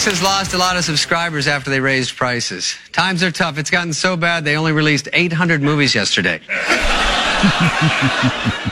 Netflix has lost a lot of subscribers after they raised prices. Times are tough. It's gotten so bad they only released 800 movies yesterday.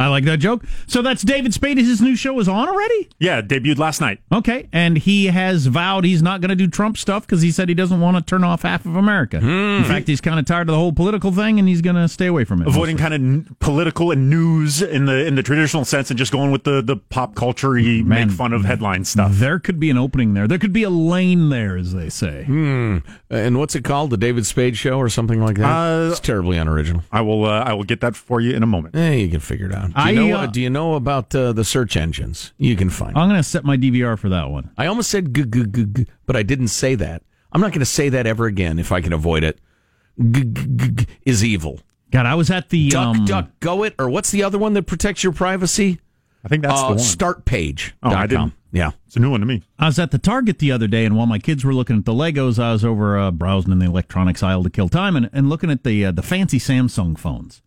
I like that joke. So that's David Spade. His new show is on already? Yeah, debuted last night. Okay. And he has vowed he's not going to do Trump stuff because he said he doesn't want to turn off half of America. In fact, he's kind of tired of the whole political thing and he's going to stay away from it. Avoiding kind of n- political and news in the in the traditional sense, and just going with the the pop culture y Man. make fun of headline stuff. There could be an opening there. There could be a lane there, as they say. And what's it called? The David Spade Show or something like that? Uh, it's terribly unoriginal. I will uh, I will get that for you in a moment. Eh, you can figure it out. Do I, know, uh, do you know about uh, the search engines? You can find. I'm going to set my DVR for that one. I almost said g g g g, but I didn't say that. I'm not going to say that ever again if I can avoid it. G g g g is evil. God, I was at the Duck um, duck go it or what's the other one that protects your privacy? I think that's uh, the one. Start page. Oh, I didn't. Yeah. It's a new one to me. I was at the Target the other day, and while my kids were looking at the Legos, I was over uh, browsing in the electronics aisle to kill time and, and looking at the uh, the fancy Samsung phones.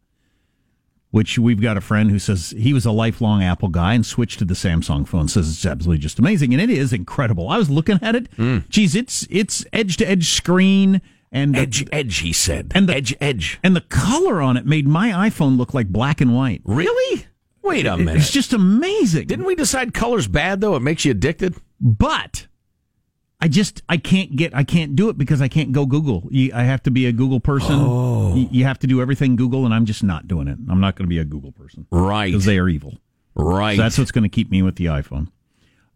Which we've got a friend who says he was a lifelong Apple guy and switched to the Samsung phone. Says it's absolutely just amazing, and it is incredible. I was looking at it. Hmm. Geez, it's it's edge to edge screen and the, Edge edge. He said. And the- edge edge. and the color on it made my iPhone look like black and white. Really? Wait a minute. It's just amazing. Didn't we decide color's bad though? It makes you addicted. but I just I can't get I can't do it because I can't go Google. You, I have to be a Google person. Oh. You, you have to do everything Google, and I'm just not doing it. I'm not going to be a Google person Right. because they are evil. Right. So that's what's going to keep me with the iPhone.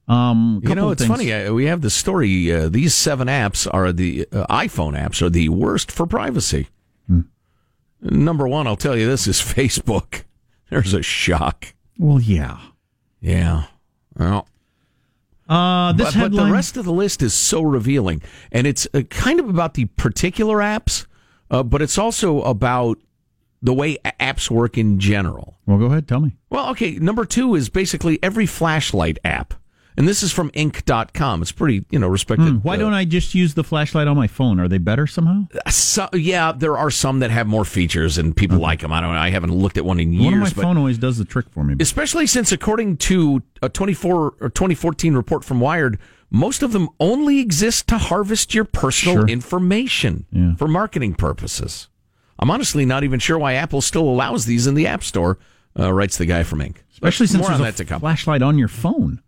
Um, You know, it's funny. Uh, we have the story. Uh, these seven apps are the uh, iPhone apps are the worst for privacy. Hmm. Number one, I'll tell you this is Facebook. There's a shock. Well, yeah. Yeah. Well, Uh, this but, but the rest of the list is so revealing, and it's uh, kind of about the particular apps, uh, but it's also about the way apps work in general. well, go ahead. Tell me. Well, okay. Number two is basically every flashlight app, and this is from Inc.com. It's pretty, you know, respected. Hmm, Why don't I just use the flashlight on my phone? Are they better somehow? So, yeah, there are some that have more features and people like them. I don't. I haven't looked at one in years. One of my phone always does the trick for me. especially since, according to a 24 or 2014 report from Wired, most of them only exist to harvest your personal Sure. information Yeah. for marketing purposes. I'm honestly not even sure why Apple still allows these in the App Store. Uh, writes the guy from Inc. especially since more there's on a that to come. flashlight on your phone.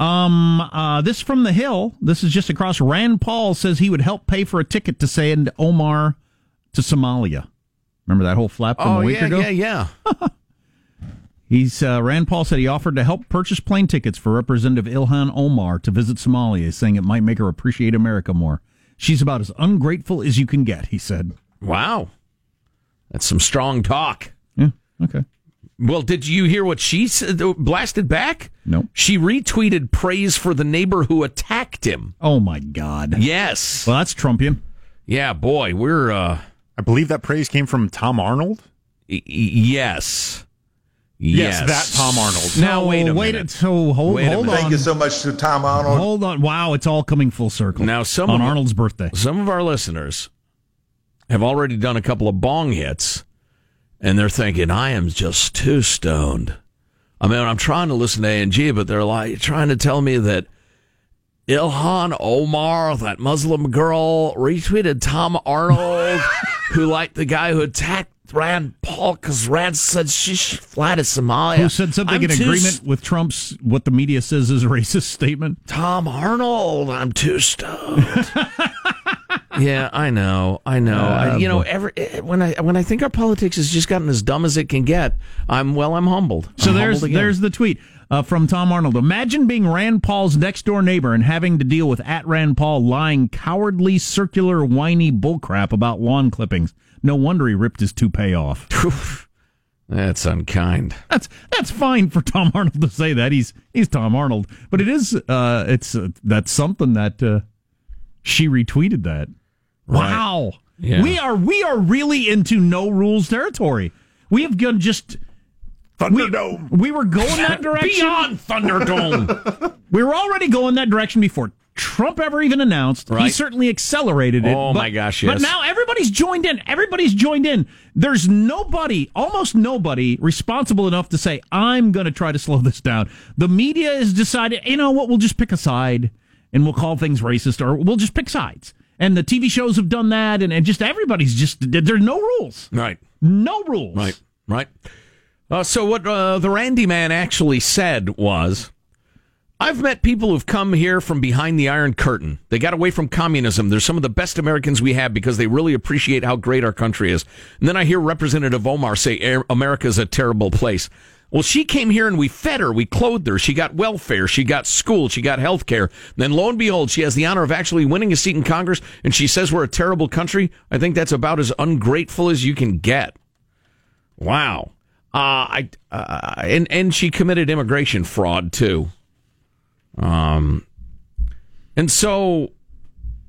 Um, uh, this from the Hill. This is just across. Rand Paul says he would help pay for a ticket to send Omar to Somalia. Remember that whole flap from Oh a week yeah, ago? yeah, yeah. yeah. He's uh, Rand Paul said he offered to help purchase plane tickets for Representative Ilhan Omar to visit Somalia, saying it might make her appreciate America more. She's about as ungrateful as you can get, he said. Wow, that's some strong talk. Yeah, okay. Well, did you hear what she said, blasted back? Nope. She retweeted praise for the neighbor who attacked him. Oh my God. Yes. Well, that's Trumpian. Yeah, boy, we're uh I believe that praise came from Tom Arnold. y- y- yes. Yes, that Tom Arnold. Now So, wait a wait minute. So hold, Wait a minute. on. Thank you so much to Tom Arnold. Hold on. Wow, it's all coming full circle. Now, some on of- Arnold's birthday. Some of our listeners have already done a couple of bong hits and they're thinking I am just too stoned. I mean, I'm trying to listen to A&G, but they're like trying to tell me that Ilhan Omar, that Muslim girl, retweeted Tom Arnold, who liked the guy who attacked Rand Paul because Rand said she's fly to Somalia. Who said something I'm in agreement with Trump's what the media says is a racist statement? Tom Arnold, I'm too stoned. yeah, I know, I know. I, you know, every eh, when I when I think our politics has just gotten as dumb as it can get, I'm well, I'm humbled. So I'm there's humbled there's the tweet uh, from Tom Arnold. Imagine being Rand Paul's next door neighbor and having to deal with at Rand Paul lying cowardly, circular, whiny bullcrap about lawn clippings. No wonder he ripped his toupee off. that's unkind. That's that's fine for Tom Arnold to say that. He's he's Tom Arnold, but it is uh, it's uh, that's something that uh, she retweeted that. Wow, Yeah. we are we are really into no rules territory. We have gone just Thunderdome. we were going that direction. Beyond Thunderdome. We were already going that direction before Trump ever even announced. He certainly accelerated it. Oh, but- my gosh, But now everybody's joined in. Everybody's joined in. There's nobody, almost nobody, responsible enough to say, I'm going to try to slow this down. The media has decided, you know what, we'll just pick a side. and we'll call things racist or we'll just pick sides. And the TV shows have done that, and, and just everybody's just there's no rules, Right. no rules. Right, right. Uh, so what uh, the Randy man actually said was, I've met people who've come here from behind the Iron Curtain. They got away from communism. They're some of the best Americans we have because they really appreciate how great our country is. And then I hear Representative Omar say America's a terrible place. Well, she came here and we fed her, we clothed her, she got welfare, she got school, she got health care. Then lo and behold, she has the honor of actually winning a seat in Congress and she says we're a terrible country. I think that's about as ungrateful as you can get. Wow. Uh, I uh, and and she committed immigration fraud too. Um, and so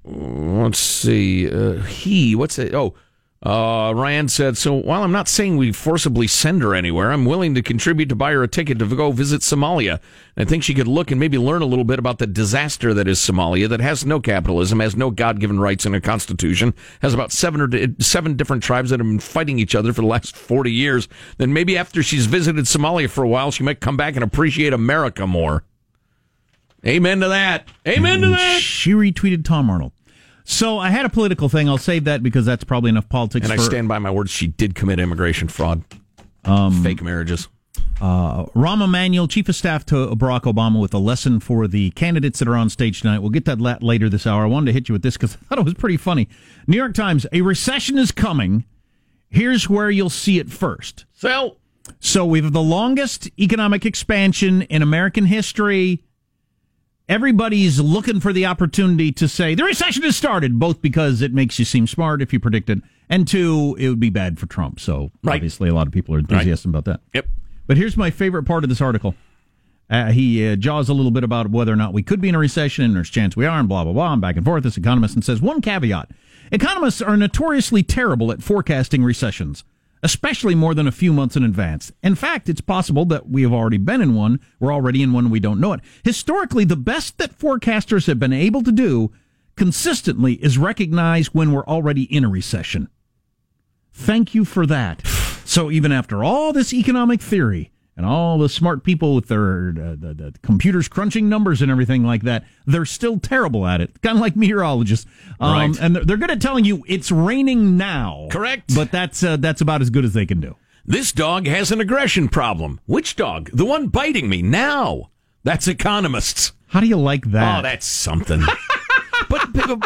let's see. Uh, he what's it? Oh, uh, Ryan said, so while I'm not saying we forcibly send her anywhere, I'm willing to contribute to buy her a ticket to go visit Somalia. I think she could look and maybe learn a little bit about the disaster that is Somalia, that has no capitalism, has no God given rights in a constitution, has about seven or seven different tribes that have been fighting each other for the last 40 years. Then maybe after she's visited Somalia for a while, she might come back and appreciate America more. Amen to that. Amen to that. She retweeted Tom Arnold. So I had a political thing. I'll save that because that's probably enough politics. And for, I stand by my words. She did commit immigration fraud, um, fake marriages. Uh, Rahm Emanuel, chief of staff to Barack Obama, with a lesson for the candidates that are on stage tonight. We'll get that later this hour. I wanted to hit you with this because I thought it was pretty funny. New York Times: A recession is coming. Here's where you'll see it first. So, so we have the longest economic expansion in American history everybody's looking for the opportunity to say the recession has started, both because it makes you seem smart if you predict it, and two, it would be bad for Trump. So right. obviously, a lot of people are enthusiastic right. about that. Yep. But here's my favorite part of this article. Uh, he uh, jaws a little bit about whether or not we could be in a recession, and there's a chance we are, and blah blah blah, and back and forth. This economist and says one caveat: economists are notoriously terrible at forecasting recessions especially more than a few months in advance. In fact, it's possible that we have already been in one. We're already in one. We don't know it. Historically, the best that forecasters have been able to do consistently is recognize when we're already in a recession. Thank you for that. So even after all this economic theory, and all the smart people with their uh, the, the, computers crunching numbers and everything like that, they're still terrible at it. Kind of like meteorologists, um, right. and they're, they're good at telling you it's raining now. Correct, but that's uh, that's about as good as they can do. This dog has an aggression problem. Which dog? The one biting me now. That's economists. How do you like that? Oh, that's something.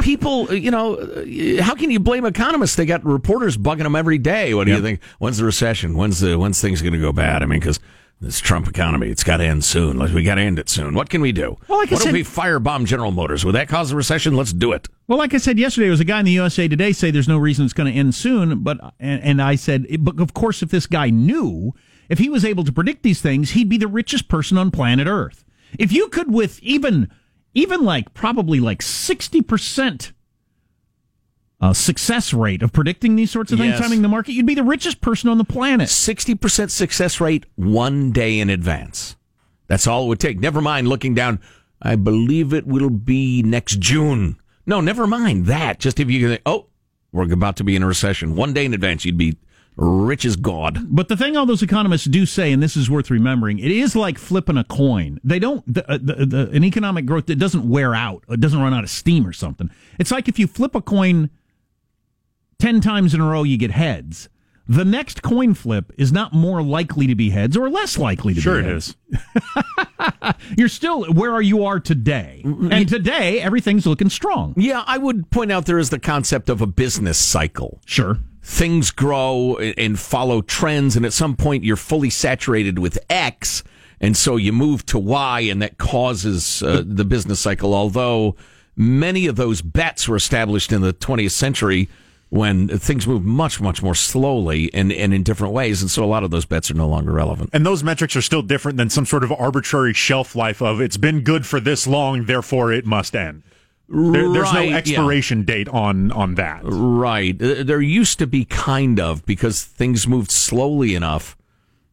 people, you know, uh, how can you blame economists? They got reporters bugging them every day. What do yep. you think? When's the recession? When's the when's things going to go bad? I mean, because this Trump economy, it's got to end soon. Like, We got to end it soon. What can we do? Well, like what I said, if we firebomb General Motors? Would that cause a recession? Let's do it. Well, like I said yesterday, there was a guy in the USA Today say there's no reason it's going to end soon. But and, and I said, eh, but of course, if this guy knew, if he was able to predict these things, he'd be the richest person on planet Earth. If you could, with even even like probably like sixty percent uh, success rate of predicting these sorts of things, yes. timing the market, you'd be the richest person on the planet. 60% success rate one day in advance. That's all it would take. Never mind looking down. I believe it will be next June. No, never mind that. Just if you can, oh, we're about to be in a recession. One day in advance, you'd be rich as God. But the thing all those economists do say, and this is worth remembering, it is like flipping a coin. They don't, the, uh, the, the, an economic growth that doesn't wear out, it doesn't run out of steam or something. It's like if you flip a coin 10 times in a row you get heads. The next coin flip is not more likely to be heads or less likely to sure be heads. Sure it is. You're still where are you are today. And today, everything's looking strong. Yeah, I would point out there is the concept of a business cycle. Sure. Things grow and follow trends, and at some point you're fully saturated with X, and so you move to Y, and that causes uh, the business cycle. Although many of those bets were established in the 20th century when things move much, much more slowly and, and in different ways. And so a lot of those bets are no longer relevant. And those metrics are still different than some sort of arbitrary shelf life of it's been good for this long, therefore it must end. There, there's right, no expiration yeah. date on on that. Right. There used to be kind of because things moved slowly enough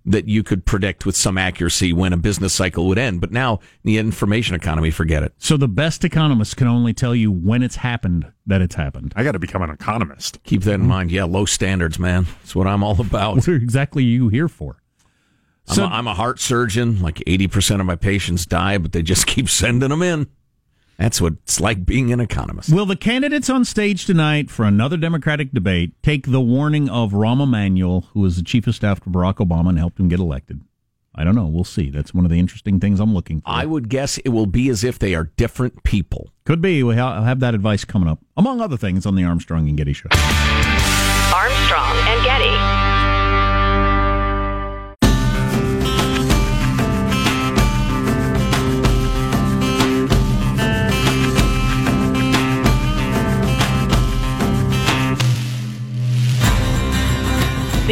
that you could predict with some accuracy when a business cycle would end. But now, the information economy, forget it. So the best economists can only tell you when it's happened that it's happened. I got to become an economist. Keep that in mind. Yeah, low standards, man. That's what I'm all about. What are exactly you here for? I'm, so, a, I'm a heart surgeon. Like 80% of my patients die, but they just keep sending them in. That's what it's like being an economist. Will the candidates on stage tonight for another Democratic debate take the warning of Rahm Emanuel, who was the chief of staff to Barack Obama and helped him get elected? I don't know. We'll see. That's one of the interesting things I'm looking for. I would guess it will be as if they are different people. Could be. We'll have that advice coming up, among other things, on the Armstrong and Getty Show. Armstrong and Getty.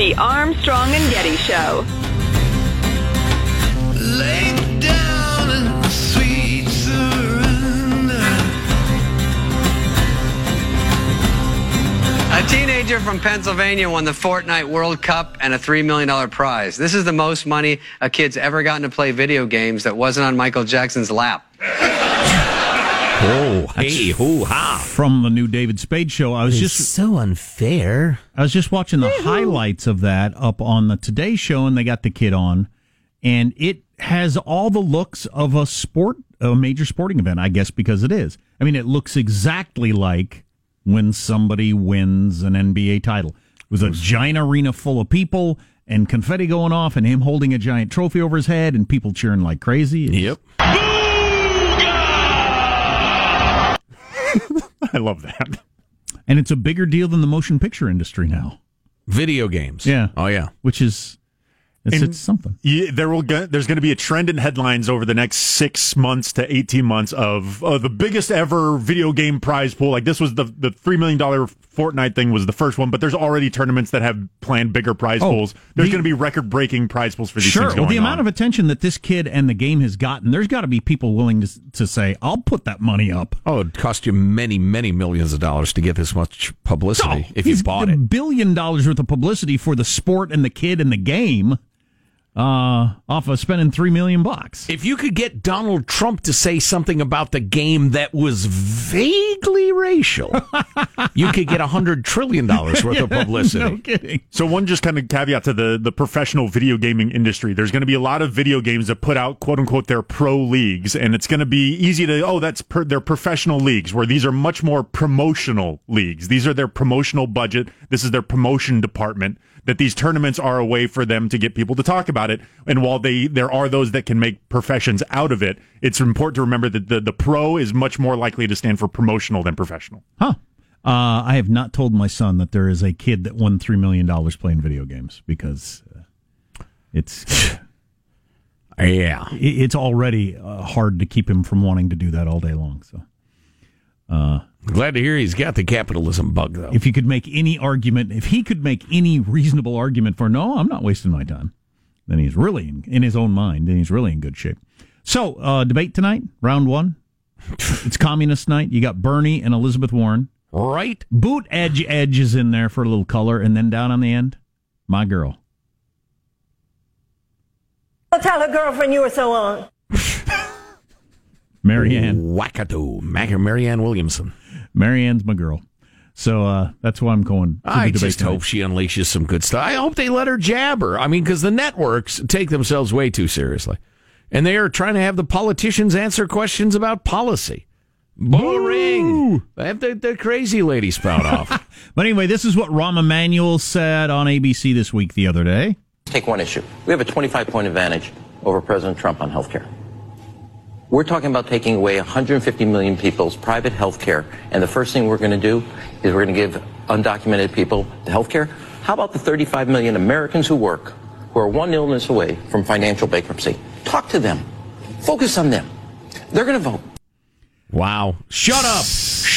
The Armstrong and Getty Show. A teenager from Pennsylvania won the Fortnite World Cup and a $3 million prize. This is the most money a kid's ever gotten to play video games that wasn't on Michael Jackson's lap. Oh, hey, hoo ha! From the new David Spade show, I was it's just so unfair. I was just watching the highlights of that up on the Today Show, and they got the kid on, and it has all the looks of a sport, a major sporting event, I guess, because it is. I mean, it looks exactly like when somebody wins an NBA title. It was a giant arena full of people and confetti going off, and him holding a giant trophy over his head, and people cheering like crazy. Yep. I love that. And it's a bigger deal than the motion picture industry now. Video games. Yeah. Oh, yeah. Which is it's, it's something. Yeah, there will get, there's going to be a trend in headlines over the next six months to eighteen months of uh, the biggest ever video game prize pool. Like this was the the three million dollar Fortnite thing was the first one, but there's already tournaments that have planned bigger prize oh, pools. There's the, going to be record breaking prize pools for these sure. things. Sure. Well, the on. amount of attention that this kid and the game has gotten, there's got to be people willing to to say, "I'll put that money up." Oh, it cost you many, many millions of dollars to get this much publicity oh, if you bought a it. Billion dollars worth of publicity for the sport and the kid and the game uh, off of spending three million bucks. If you could get Donald Trump to say something about the game that was vaguely racial, you could get a hundred trillion dollars worth of publicity. no kidding. So one just kind of caveat to the the professional video gaming industry. There's going to be a lot of video games that put out quote unquote their pro leagues, and it's going to be easy to oh that's per, their professional leagues where these are much more promotional leagues. These are their promotional budget. This is their promotion department that these tournaments are a way for them to get people to talk about it. And while they there are those that can make professions out of it, it's important to remember that the, the pro is much more likely to stand for promotional than professional. Huh. Uh, I have not told my son that there is a kid that won $3 million playing video games because uh, it's. yeah. It's already uh, hard to keep him from wanting to do that all day long. So. Uh, Glad to hear he's got the capitalism bug, though. If you could make any argument, if he could make any reasonable argument for no, I'm not wasting my time, then he's really in, in his own mind, and he's really in good shape. So, uh, debate tonight, round one. it's communist night. You got Bernie and Elizabeth Warren. Right. Buttigieg is in there for a little color, and then down on the end, my girl. I'll tell her girlfriend you were so on. Marianne. Wackadoo. Marianne Williamson. Marianne's my girl. So uh, that's why I'm going. I just tonight. hope she unleashes some good stuff. I hope they let her jabber. I mean, because the networks take themselves way too seriously, and they are trying to have the politicians answer questions about policy. Boring. Have the, the crazy lady spout off. but anyway, this is what Rahm Emanuel said on ABC this week the other day. Take one issue. We have a 25 point advantage over President Trump on health care. We're talking about taking away 150 million people's private health care. And the first thing we're going to do is we're going to give undocumented people the health care. How about the 35 million Americans who work, who are one illness away from financial bankruptcy? Talk to them. Focus on them. They're going to vote. Wow. Shut up.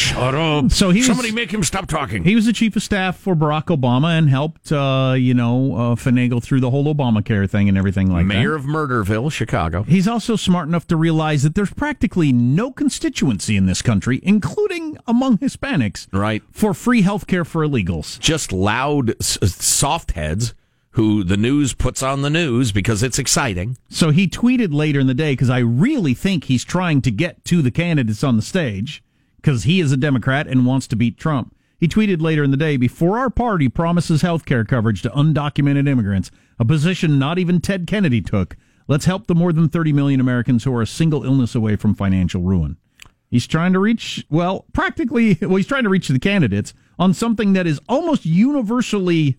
Shut up. So he somebody was, make him stop talking. He was the chief of staff for Barack Obama and helped, uh, you know, uh, finagle through the whole Obamacare thing and everything like Mayor that. Mayor of Murderville, Chicago. He's also smart enough to realize that there's practically no constituency in this country, including among Hispanics, right, for free health care for illegals. Just loud, soft heads who the news puts on the news because it's exciting. So he tweeted later in the day because I really think he's trying to get to the candidates on the stage because he is a Democrat and wants to beat Trump. He tweeted later in the day before our party promises health care coverage to undocumented immigrants, a position not even Ted Kennedy took. Let's help the more than 30 million Americans who are a single illness away from financial ruin. He's trying to reach, well, practically, well, he's trying to reach the candidates on something that is almost universally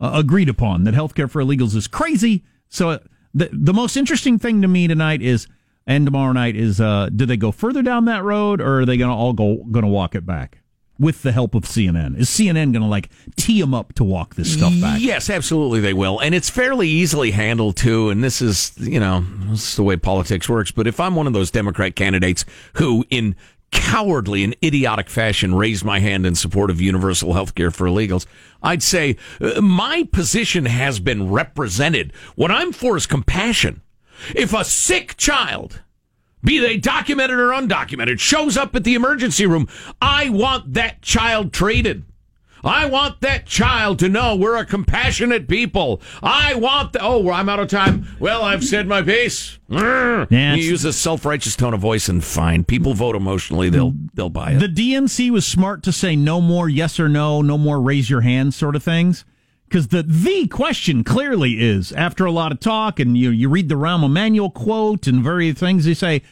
uh, agreed upon that healthcare for illegals is crazy. So uh, the the most interesting thing to me tonight is and tomorrow night is uh, do they go further down that road or are they going to all go going to walk it back with the help of CNN? Is CNN going to like tee them up to walk this stuff back? Yes, absolutely they will. And it's fairly easily handled too. And this is, you know, this is the way politics works. But if I'm one of those Democrat candidates who in cowardly and idiotic fashion raised my hand in support of universal health care for illegals, I'd say uh, my position has been represented. What I'm for is compassion. If a sick child, be they documented or undocumented, shows up at the emergency room, I want that child treated. I want that child to know we're a compassionate people. I want the, oh, I'm out of time. Well, I've said my piece. Mm. Yeah, you use a self-righteous tone of voice and fine. People vote emotionally. They'll, they'll buy it. The DNC was smart to say no more yes or no, no more raise your hand sort of things. Because the the question clearly is after a lot of talk and you you read the Rahm Emanuel quote and various things they say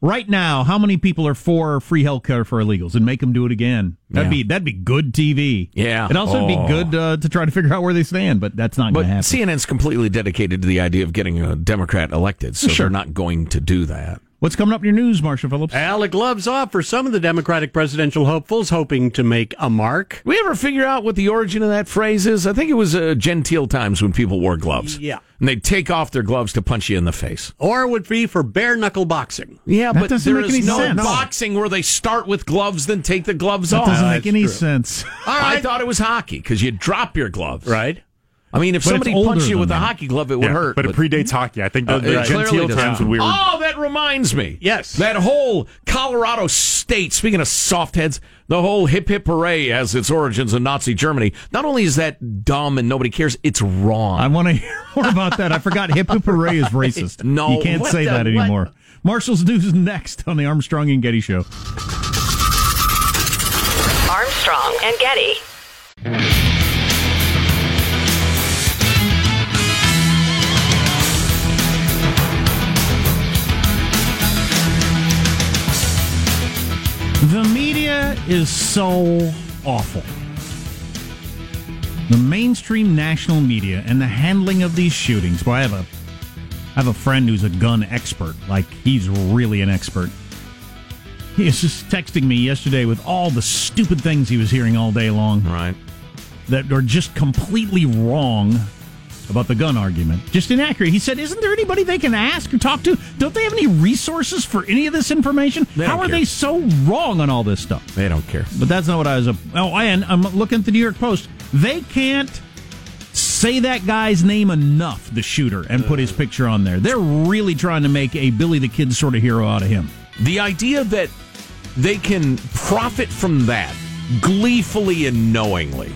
right now how many people are for free health care for illegals and make them do it again that'd Yeah. be that'd be good TV Yeah. and also it'd Oh. be good uh, to try to figure out where they stand but that's not But going to happen CNN's completely dedicated to the idea of getting a Democrat elected, so Sure. they're not going to do that. What's coming up in your news Marshall Phillips Alec gloves off for some of the Democratic presidential hopefuls hoping to make a mark. We ever figure out what the origin of that phrase is? I think it was uh, genteel times when people wore gloves. Yeah. And they'd take off their gloves to punch you in the face. Or it would be for bare knuckle boxing. Yeah, That but doesn't there make is any no sense. boxing where they start with gloves, then take the gloves that off. doesn't that's make any true. sense I thought it was hockey because you drop your gloves. Right? I mean, if But somebody punched you than with a hockey glove, it would Yeah, hurt. but it predates hockey. I think the, Uh, the it clearly genteel times when we were Oh, that reminds me. Yes. That whole Colorado state, speaking of soft heads, the whole hip hip hooray has its origins in Nazi Germany. Not only is that dumb and nobody cares, it's wrong. I want to hear more about that. I forgot hip hip hooray is racist. No, you can't say the- that what? anymore. Marshall's news is next on the Armstrong and Getty Show. Armstrong and Getty. Is so awful. The mainstream national media and the handling of these shootings. Well, I have a I have a friend who's a gun expert. Like he's really an expert. He was just texting me yesterday with all the stupid things he was hearing all day long right. that are just completely wrong about the gun argument. Just inaccurate. He said, Isn't there anybody they can ask or talk to? Don't they have any resources for any of this information? How are care. they so wrong on all this stuff? They don't care. But that's not what I was. Oh, and I'm looking at the New York Post. They can't say that guy's name enough, the shooter, and put his uh. picture on there. They're really trying to make a Billy the Kid sort of hero out of him. The idea that they can profit from that gleefully and knowingly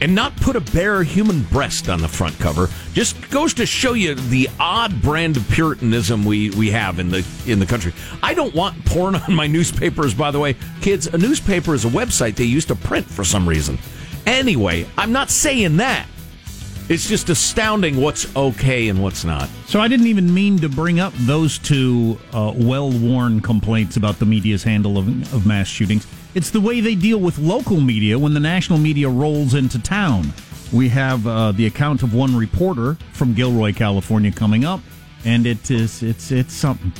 and not put a bare human breast on the front cover just goes to show you the odd brand of puritanism we, we have in the in the country. I don't want porn on my newspapers by the way. Kids, a newspaper is a website they used to print for some reason. Anyway, I'm not saying that. It's just astounding what's okay and what's not. So I didn't even mean to bring up those two uh, well-worn complaints about the media's handle of, of mass shootings. It's the way they deal with local media when the national media rolls into town. We have uh, the account of one reporter from Gilroy, California, coming up, and it is it's it's something.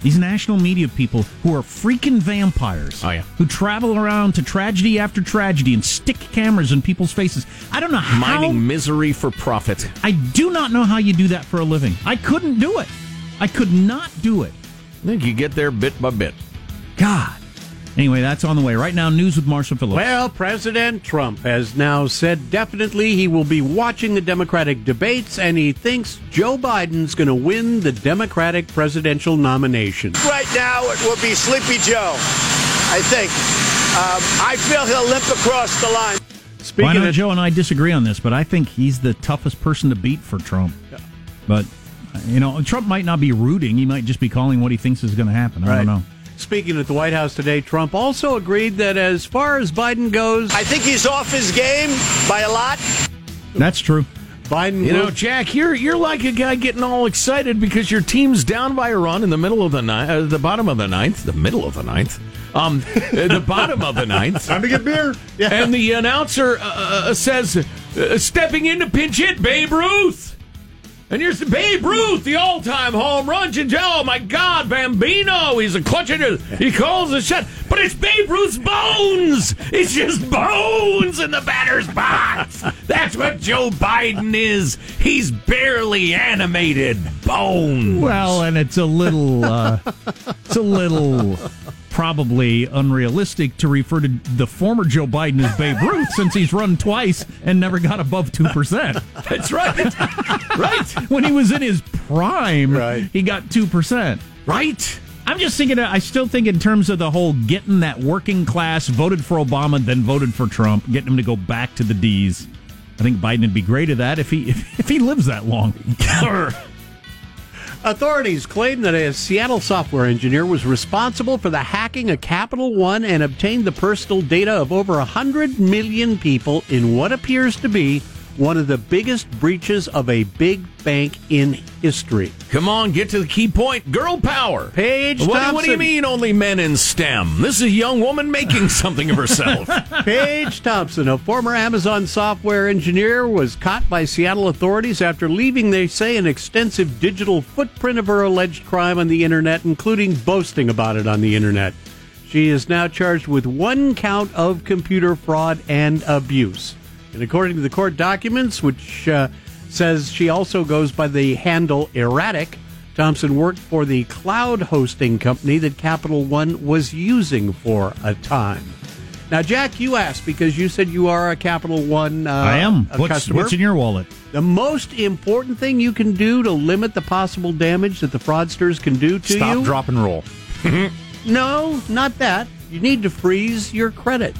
These national media people who are freaking vampires. Oh, yeah. Who travel around to tragedy after tragedy and stick cameras in people's faces. I don't know how. Mining misery for profit. I do not know how you do that for a living. I couldn't do it. I could not do it. I think you get there bit by bit. God. Anyway, that's on the way. Right now, news with Marshall Phillips. Well, President Trump has now said definitely he will be watching the Democratic debates and he thinks Joe Biden's going to win the Democratic presidential nomination. Right now, it will be Sleepy Joe, I think. Um, I feel he'll limp across the line. well, I Speaking know of Joe and I disagree on this, but I think he's the toughest person to beat for Trump. But, you know, Trump might not be rooting. He might just be calling what he thinks is going to happen. I Right. don't know. Speaking at the White House today, Trump also agreed that as far as Biden goes, I think he's off his game by a lot. That's true. Biden. You know, Jack, you're you're like a guy getting all excited because your team's down by a run in the middle of the ninth, uh, the bottom of the ninth, the middle of the ninth, um, uh, the bottom of the ninth. Time to get beer. Yeah. And the announcer uh, uh, says, uh, stepping in to pinch hit, Babe Ruth. And here's the Babe Ruth, the all-time home run. And oh my God, Bambino! He's a clutching it. He calls the shot, but it's Babe Ruth's bones. It's just bones in the batter's box. That's what Joe Biden is. He's barely animated bones. Well, and it's a little, uh, it's a little probably unrealistic to refer to the former Joe Biden as Babe Ruth since he's run twice and never got above two percent. That's right. right. When he was in his prime, Right. he got two percent. Right. I'm just thinking. I still think in terms of the whole getting that working class voted for Obama, then voted for Trump, getting him to go back to the D's. I think Biden would be great at that if he if, if he lives that long. Authorities claim that a Seattle software engineer was responsible for the hacking of Capital One and obtained the personal data of over 100 million people in what appears to be one of the biggest breaches of a big bank in history. Come on, get to the key point. Girl power. Paige What, what do you mean only men in STEM? This is a young woman making something of herself. Paige Thompson, a former Amazon software engineer, was caught by Seattle authorities after leaving, they say, an extensive digital footprint of her alleged crime on the internet, including boasting about it on the internet. She is now charged with one count of computer fraud and abuse. And according to the court documents, which uh, says she also goes by the handle Erratic, Thompson worked for the cloud hosting company that Capital One was using for a time. Now, Jack, you asked because you said you are a Capital One. Uh, I am. a What's, customer. what's in your wallet? the most important thing you can do to limit the possible damage that the fraudsters can do to Stop, you? drop, and roll. No, not that. You need to freeze your credit.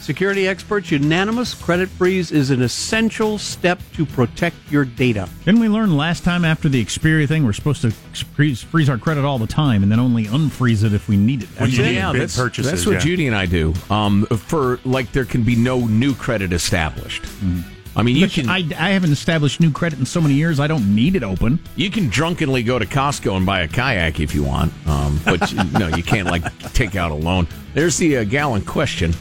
Security experts unanimous credit freeze is an essential step to protect your data. Didn't we learn last time after the Experian thing we're supposed to freeze, freeze our credit all the time and then only unfreeze it if we need it? When you need yeah, that's, purchases, that's what yeah. Judy and I do. Um, for like, there can be no new credit established. I mean, you can I, I haven't established new credit in so many years. I don't need it open. you can drunkenly go to Costco and buy a kayak if you want, um, but you, no, you can't like take out a loan. There's the uh, gal in question.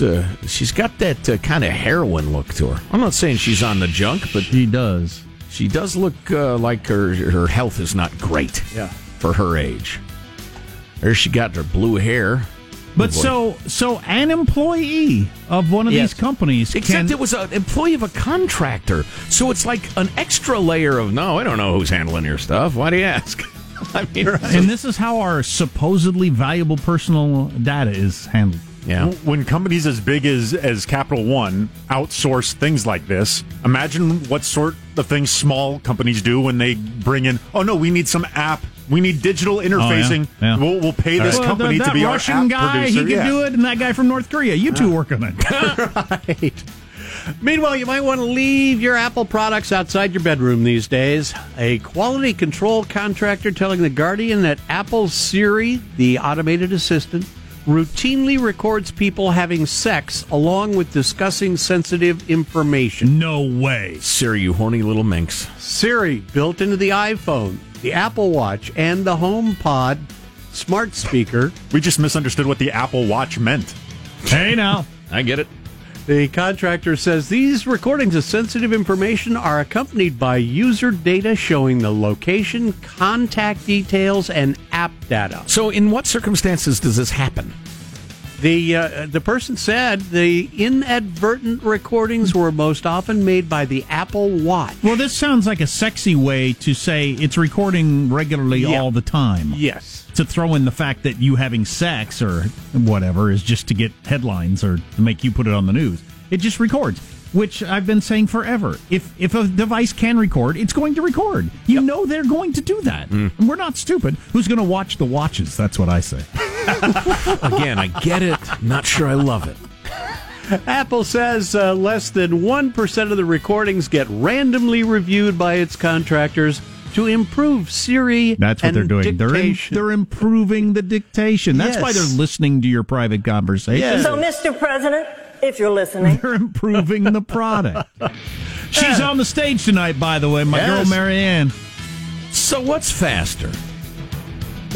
Uh, she's got that uh, kind of heroin look to her. I'm not saying she's on the junk, but She does. She does look uh, like her her health is not great. Yeah. For her age. There she got her blue hair. But so so an employee of one of Yes. these companies Except can it was an employee of a contractor. So it's like an extra layer of no, I don't know who's handling your stuff. Why do you ask? I mean, and this is how our supposedly valuable personal data is handled. yeah. When companies as big as as Capital One outsource things like this, imagine what sort of things small companies do when they bring in. Oh no, we need some app. We need digital oh, interfacing. Oh, yeah. We'll, we'll pay this Well, company the- to that be Russian our app guy, producer. he can Yeah. do it, and that guy from North Korea. You two work on it. Right. Meanwhile, you might want to leave your Apple products outside your bedroom these days. A quality control contractor telling The Guardian that Apple's Siri, the automated assistant, routinely records people having sex along with discussing sensitive information. no way. Siri, you horny little minx. Siri, built into the iPhone, the Apple Watch, and the HomePod smart speaker. We just misunderstood what the Apple Watch meant. Hey now. I get it. The contractor says these recordings of sensitive information are accompanied by user data showing the location, contact details, and app data. So in what circumstances does this happen? The uh, the person said the inadvertent recordings were most often made by the Apple Watch. Well, this sounds like a sexy way to say it's recording regularly Yeah. all the time. Yes. To throw in the fact that you having sex or whatever is just to get headlines or to make you put it on the news. It just records, which I've been saying forever. If if a device can record, it's going to record. You know they're going to do that. And we're not stupid. Who's going to watch the watches? That's what I say. Again, I get it. Not sure I love it. Apple says uh, less than 1% of the recordings get randomly reviewed by its contractors to improve Siri That's what and they're doing. They're in, they're improving the dictation. That's why they're listening to your private conversation. Yes. So, Mr. President, if you're listening, They're improving the product. She's on the stage tonight, by the way, my girl Marianne. So what's faster?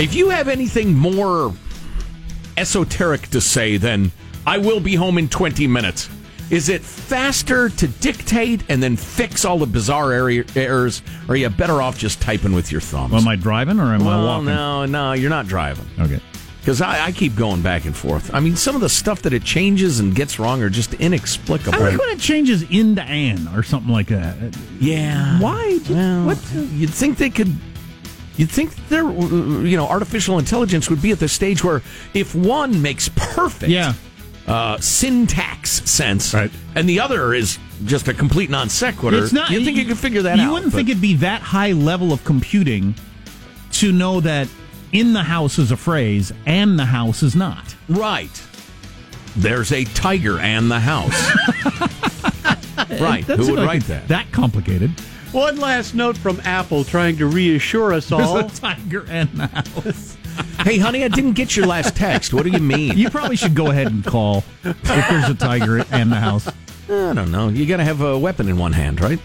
If you have anything more esoteric to say than I will be home in 20 minutes, is it faster to dictate and then fix all the bizarre area, errors, or are you better off just typing with your thumbs? Am I driving or am I well, walking? no, no, you're not driving. Okay. Because I, I keep going back and forth. I mean, some of the stuff that it changes and gets wrong are just inexplicable. I like when it changes into Anne or something like that. Yeah. Why? Well, what? You'd think they could. You'd think there, you know, artificial intelligence would be at the stage where if one makes perfect, Yeah. uh, syntax sense, Right. and the other is just a complete non sequitur. It's not. You think you could figure that you out? You wouldn't but- think it'd be that high level of computing to know that in the house is a phrase and the house is not. right. There's a tiger and the house. right. That's Who would like write that? That complicated. One last note from Apple trying to reassure us all. There's a tiger and the house. hey, honey, I didn't get your last text. What do you mean? You probably should go ahead and call if there's a tiger and the house. I don't know. You got to have a weapon in one hand, right?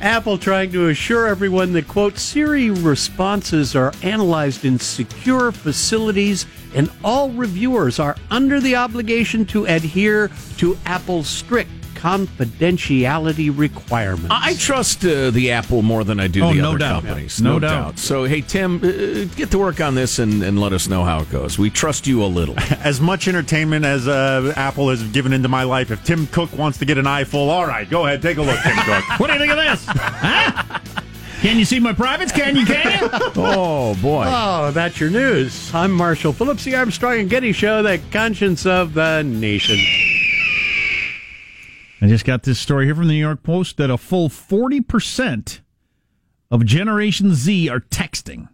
Apple trying to assure everyone that, quote, Siri responses are analyzed in secure facilities and all reviewers are under the obligation to adhere to Apple's strict confidentiality requirements. I I trust uh, the Apple more than I do Oh, the no other doubt. companies. No No, doubt. doubt. So, hey, Tim, uh, get to work on this and, and let us know how it goes. We trust you a little. As much entertainment as uh, Apple has given into my life, if Tim Cook wants to get an eyeful, all right, go ahead, take a look, Tim Cook. What do you think of this? Huh? Can you see my privates? Can you? Can you? oh, boy. Oh, that's your news. I'm Marshall Phillips, the Armstrong and Getty Show, the conscience of the nation. I just got this story here from the New York Post that a full 40% of Generation Z are texting.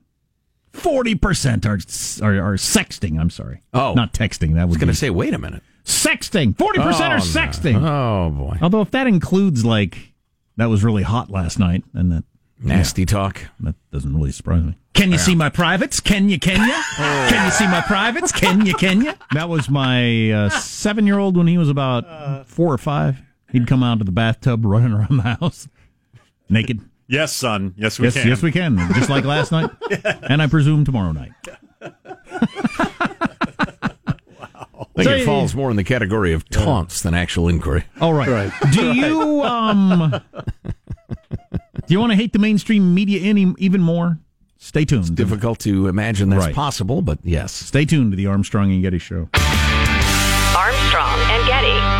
40% are, are, are sexting. I'm sorry. Oh. Not texting. That I was was going to say, wait a minute. sexting. 40% Oh, are no. sexting. Oh, boy. Although, if that includes, like, that was really hot last night, and that Nasty talk. that doesn't really surprise me. Can you see my privates? Can you? Can you? Can you see my privates? Can you? Can you? That was my uh, seven-year-old when he was about four or five. He'd come out of the bathtub running around the house naked. yes, son. Yes, we yes, can. yes, we can. Just like last night, and I presume tomorrow night. I think So, it falls more in the category of taunts than actual inquiry. All right. Right. Do you um? do you want to hate the mainstream media any even more? Stay tuned. It's difficult to imagine that's Right. possible, but yes. Stay tuned to the Armstrong and Getty Show. Armstrong and Getty.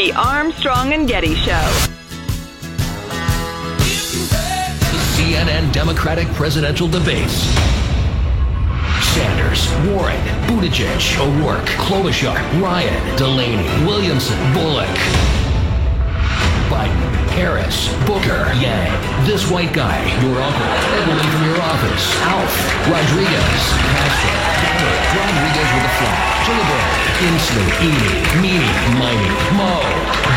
The Armstrong and Getty Show. The CNN Democratic presidential debates. Sanders, Warren, Buttigieg, O'Rourke, Klobuchar, Ryan, Delaney, Williamson, Bullock. Biden, Harris, Booker, Yang, this white guy, your uncle, Emily from your office, Alf, Rodriguez, Castro, Rodriguez with a flag, Gillibrand, Inslee, Edie, Meany, Miney, Mo,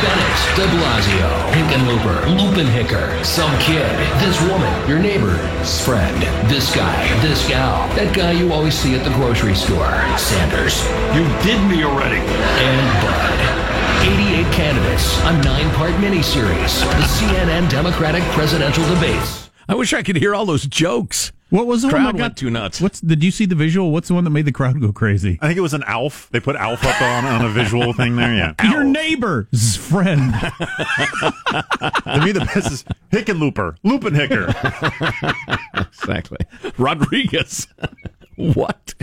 Bennet, de Blasio, Hickenlooper, Lupinhicker, some kid, this woman, your neighbor's friend, this guy, this gal, that guy you always see at the grocery store, Sanders. You did me already. And Bud. 88 candidates, a nine-part miniseries, the CNN Democratic presidential debates. I wish I could hear all those jokes. What was the one Crowd that got went too nuts. What's did you see the visual? What's the one that made the crowd go crazy? I think it was an Alf. They put Alf up on, on a visual thing there. Yeah. Your neighbor's friend. to me, the best is Hickenlooper, Lupinhicker. Exactly. Rodriguez. what?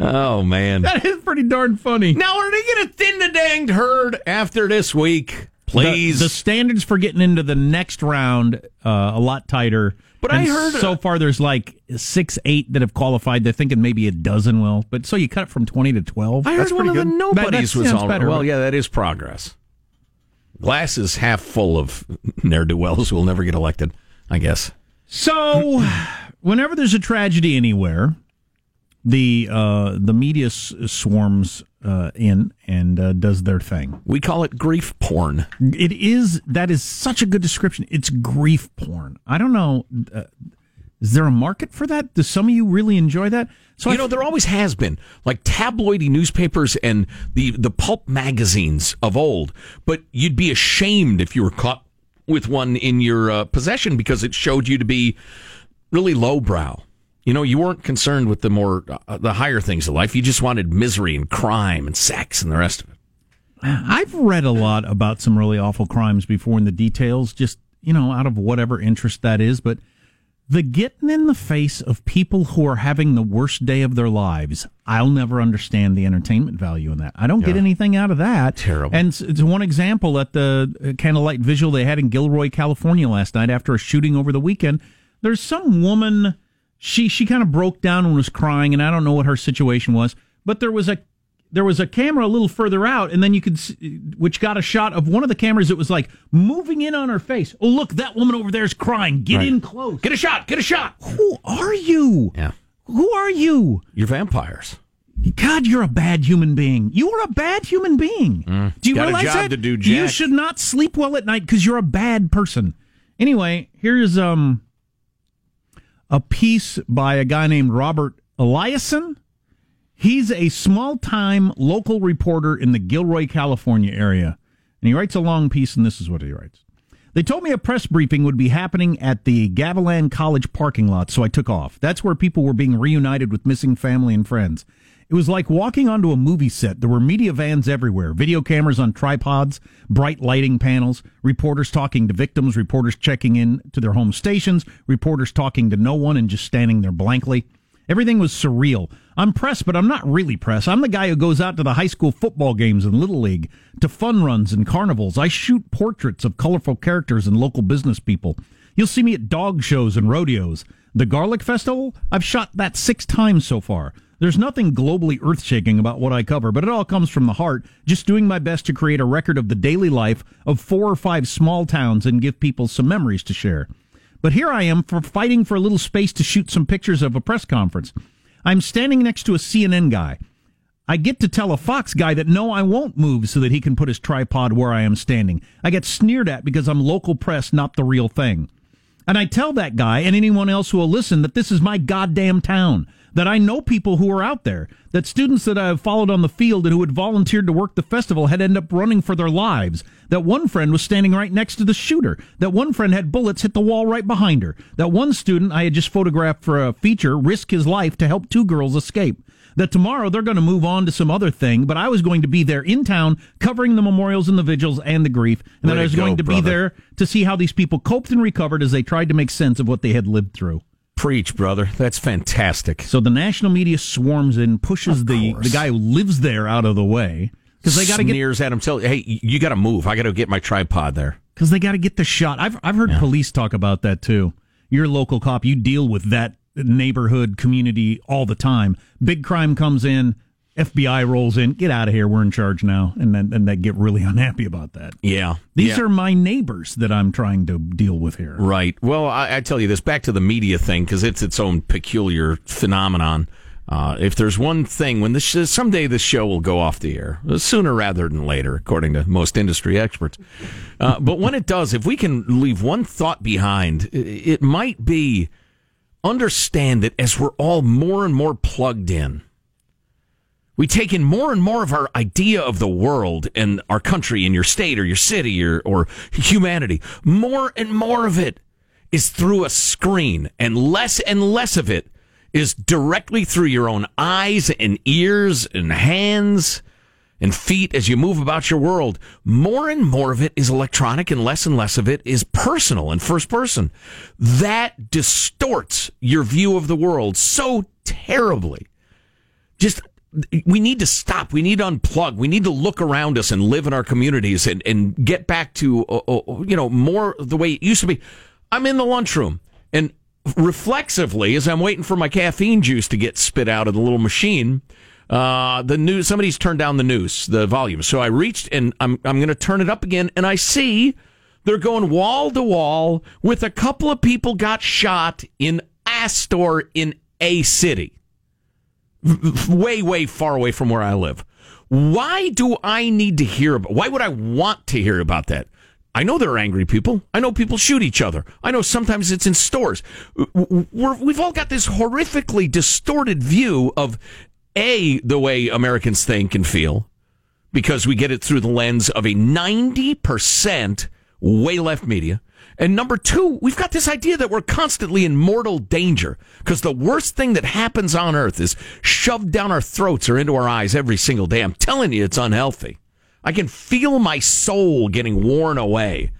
Oh, man. that is pretty darn funny. Now, are they going to thin the danged herd after this week? Please. The, the standards for getting into the next round uh, a lot tighter. But I heard- so far there's like six, eight that have qualified. They're thinking maybe a dozen will. But so you cut it from twenty to twelve. I heard That's one of pretty the good. Nobodies that was all better, Well, yeah, that is progress. Glass is half full of ne'er do wells who will never get elected, I guess. So, whenever there's a tragedy anywhere, the uh, the media s- swarms uh, in and uh, does their thing. We call it grief porn. It is that is such a good description. It's grief porn. I don't know. Uh, is there a market for that? Do some of you really enjoy that? So you I know, there always has been like tabloidy newspapers and the the pulp magazines of old. But you'd be ashamed if you were caught with one in your uh, possession because it showed you to be really lowbrow. You know, you weren't concerned with the more uh, the higher things of life. You just wanted misery and crime and sex and the rest of it. I've read a lot about some really awful crimes before in the details, just, you know, out of whatever interest that is. But the getting in the face of people who are having the worst day of their lives, I'll never understand the entertainment value in that. I don't get anything out of that. Terrible. And it's, it's one example at the uh, candlelight visual they had in Gilroy, California last night after a shooting over the weekend. There's some woman, she, she kind of broke down and was crying, and I don't know what her situation was, but there was a there was a camera a little further out, and then you could, see, which got a shot of one of the cameras. It was like moving in on her face. Oh, look, that woman over there is crying. Get Right. in close. Get a shot. Get a shot. Who are you? Yeah, Who are you? you're vampires. God, you're a bad human being. You are a bad human being. Do you Mm. Got a realize that? do, You should not sleep well at night because you're a bad person. Anyway, here's um a piece by a guy named Robert Eliason. He's a small time local reporter in the Gilroy, California area. And he writes a long piece, and this is what he writes. They told me a press briefing would be happening at the Gavilan College parking lot, so I took off. That's where people were being reunited with missing family and friends. It was like walking onto a movie set. There were media vans everywhere, video cameras on tripods, bright lighting panels, reporters talking to victims, reporters checking in to their home stations, reporters talking to no one and just standing there blankly. Everything was surreal. I'm press, but I'm not really press. I'm the guy who goes out to the high school football games and Little League, to fun runs and carnivals. I shoot portraits of colorful characters and local business people. You'll see me at dog shows and rodeos. The Garlic Festival, I've shot that six times so far. There's nothing globally earth shaking about what I cover, but it all comes from the heart, just doing my best to create a record of the daily life of four or five small towns and give people some memories to share. But here I am for fighting for a little space to shoot some pictures of a press conference. I'm standing next to a CNN guy. I get to tell a Fox guy that no, I won't move so that he can put his tripod where I am standing. I get sneered at because I'm local press, not the real thing. And I tell that guy and anyone else who will listen that this is my goddamn town, that I know people who are out there, that students that I have followed on the field and who had volunteered to work the festival had ended up running for their lives, that one friend was standing right next to the shooter, that one friend had bullets hit the wall right behind her, that one student I had just photographed for a feature risked his life to help two girls escape. That tomorrow they're going to move on to some other thing, but I was going to be there in town covering the memorials and the vigils and the grief, and Way that I to was go, going to be there to see how these people coped and recovered as they tried to make sense of what they had lived through. Preach, brother. That's fantastic. So the national media swarms in, pushes the, the guy who lives there out of the way because they got to get sneers at him. Tell hey, you got to move. I got to get my tripod there. because they got to get the shot. I've I've heard police talk about that too. You're a local cop. You deal with that neighborhood community all the time. Big crime comes in, FBI rolls in. Get out of here. We're in charge now, and then and they get really unhappy about that. Yeah, These yeah. are my neighbors that I'm trying to deal with here. Right. Well, I, I tell you this back to the media thing because it's its own peculiar phenomenon. Uh, if there's one thing, when this someday this show will go off the air, uh, sooner rather than later, according to most industry experts. Uh, but when it does, if we can leave one thought behind, it might be understand that as we're all more and more plugged in, we take in more and more of our idea of the world and our country and your state or your city or, or humanity. More and more of it is through a screen, and less and less of it is directly through your own eyes and ears and hands and feet as you move about your world. More and more of it is electronic, and less and less of it is personal and first person. That distorts your view of the world so terribly just we need to stop. We need to unplug. We need to look around us and live in our communities and, and get back to uh, uh, you know more the way it used to be. I'm in the lunchroom and reflexively, as I'm waiting for my caffeine juice to get spit out of the little machine, uh, the news somebody's turned down the news, the volume. So I reached and I'm I'm going to turn it up again, and I see they're going wall to wall with a couple of people got shot in Astor in a city. Way, way far away from where I live. Why do I need to hear about? Why would I want to hear about that? I know there are angry people. I know people shoot each other. I know sometimes it's in stores. We're, we've all got this horrifically distorted view of a the way Americans think and feel because we get it through the lens of a ninety percent way left media. And number two, we've got this idea that we're constantly in mortal danger because the worst thing that happens on earth is shoved down our throats or into our eyes every single day. I'm telling you, it's unhealthy. I can feel my soul getting worn away.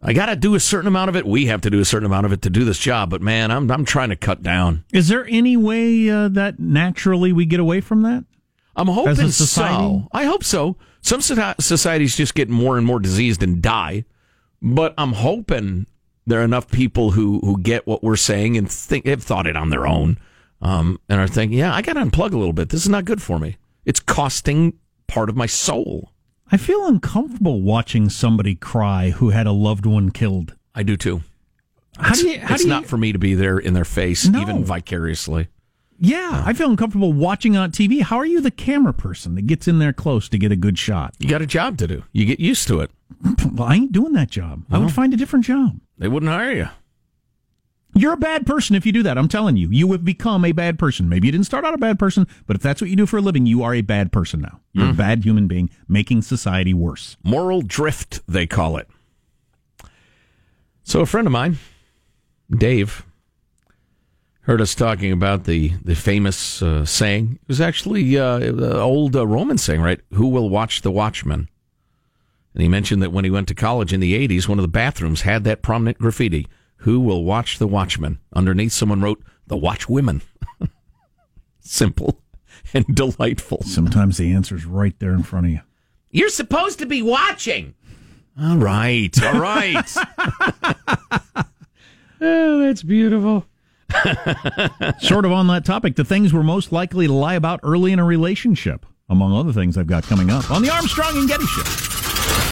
I got to do a certain amount of it. We have to do a certain amount of it to do this job. But man, I'm I'm trying to cut down. Is there any way uh, that naturally we get away from that? I'm hoping so. I hope so. Some societies just get more and more diseased and die, but I'm hoping there are enough people who who get what we're saying and think have thought it on their own, um, and are thinking, yeah, I got to unplug a little bit. This is not good for me. It's costing part of my soul. I feel uncomfortable watching somebody cry who had a loved one killed. I do too. How it's, do you? How it's do you, not for me to be there in their face, No. even vicariously. Yeah, I feel uncomfortable watching on TV. How are you the camera person that gets in there close to get a good shot? You got a job to do. You get used to it. Well, I ain't doing that job. I would find a different job. They wouldn't hire you. You're a bad person if you do that. I'm telling you. You have become a bad person. Maybe you didn't start out a bad person, but if that's what you do for a living, you are a bad person now. You're a bad human being, making society worse. Moral drift, they call it. So a friend of mine, Dave, heard us talking about the the famous uh, saying. It was actually uh, the old uh, Roman saying, right? Who will watch the watchman? And he mentioned that when he went to college in the '80s, one of the bathrooms had that prominent graffiti: "Who will watch the watchman?" Underneath, someone wrote, "The watch women." Simple and delightful. Sometimes the answer's right there in front of you. You're supposed to be watching. All right, all right. oh, that's beautiful. sort of on that topic, the things we're most likely to lie about early in a relationship, among other things I've got coming up on the Armstrong and Getty Show.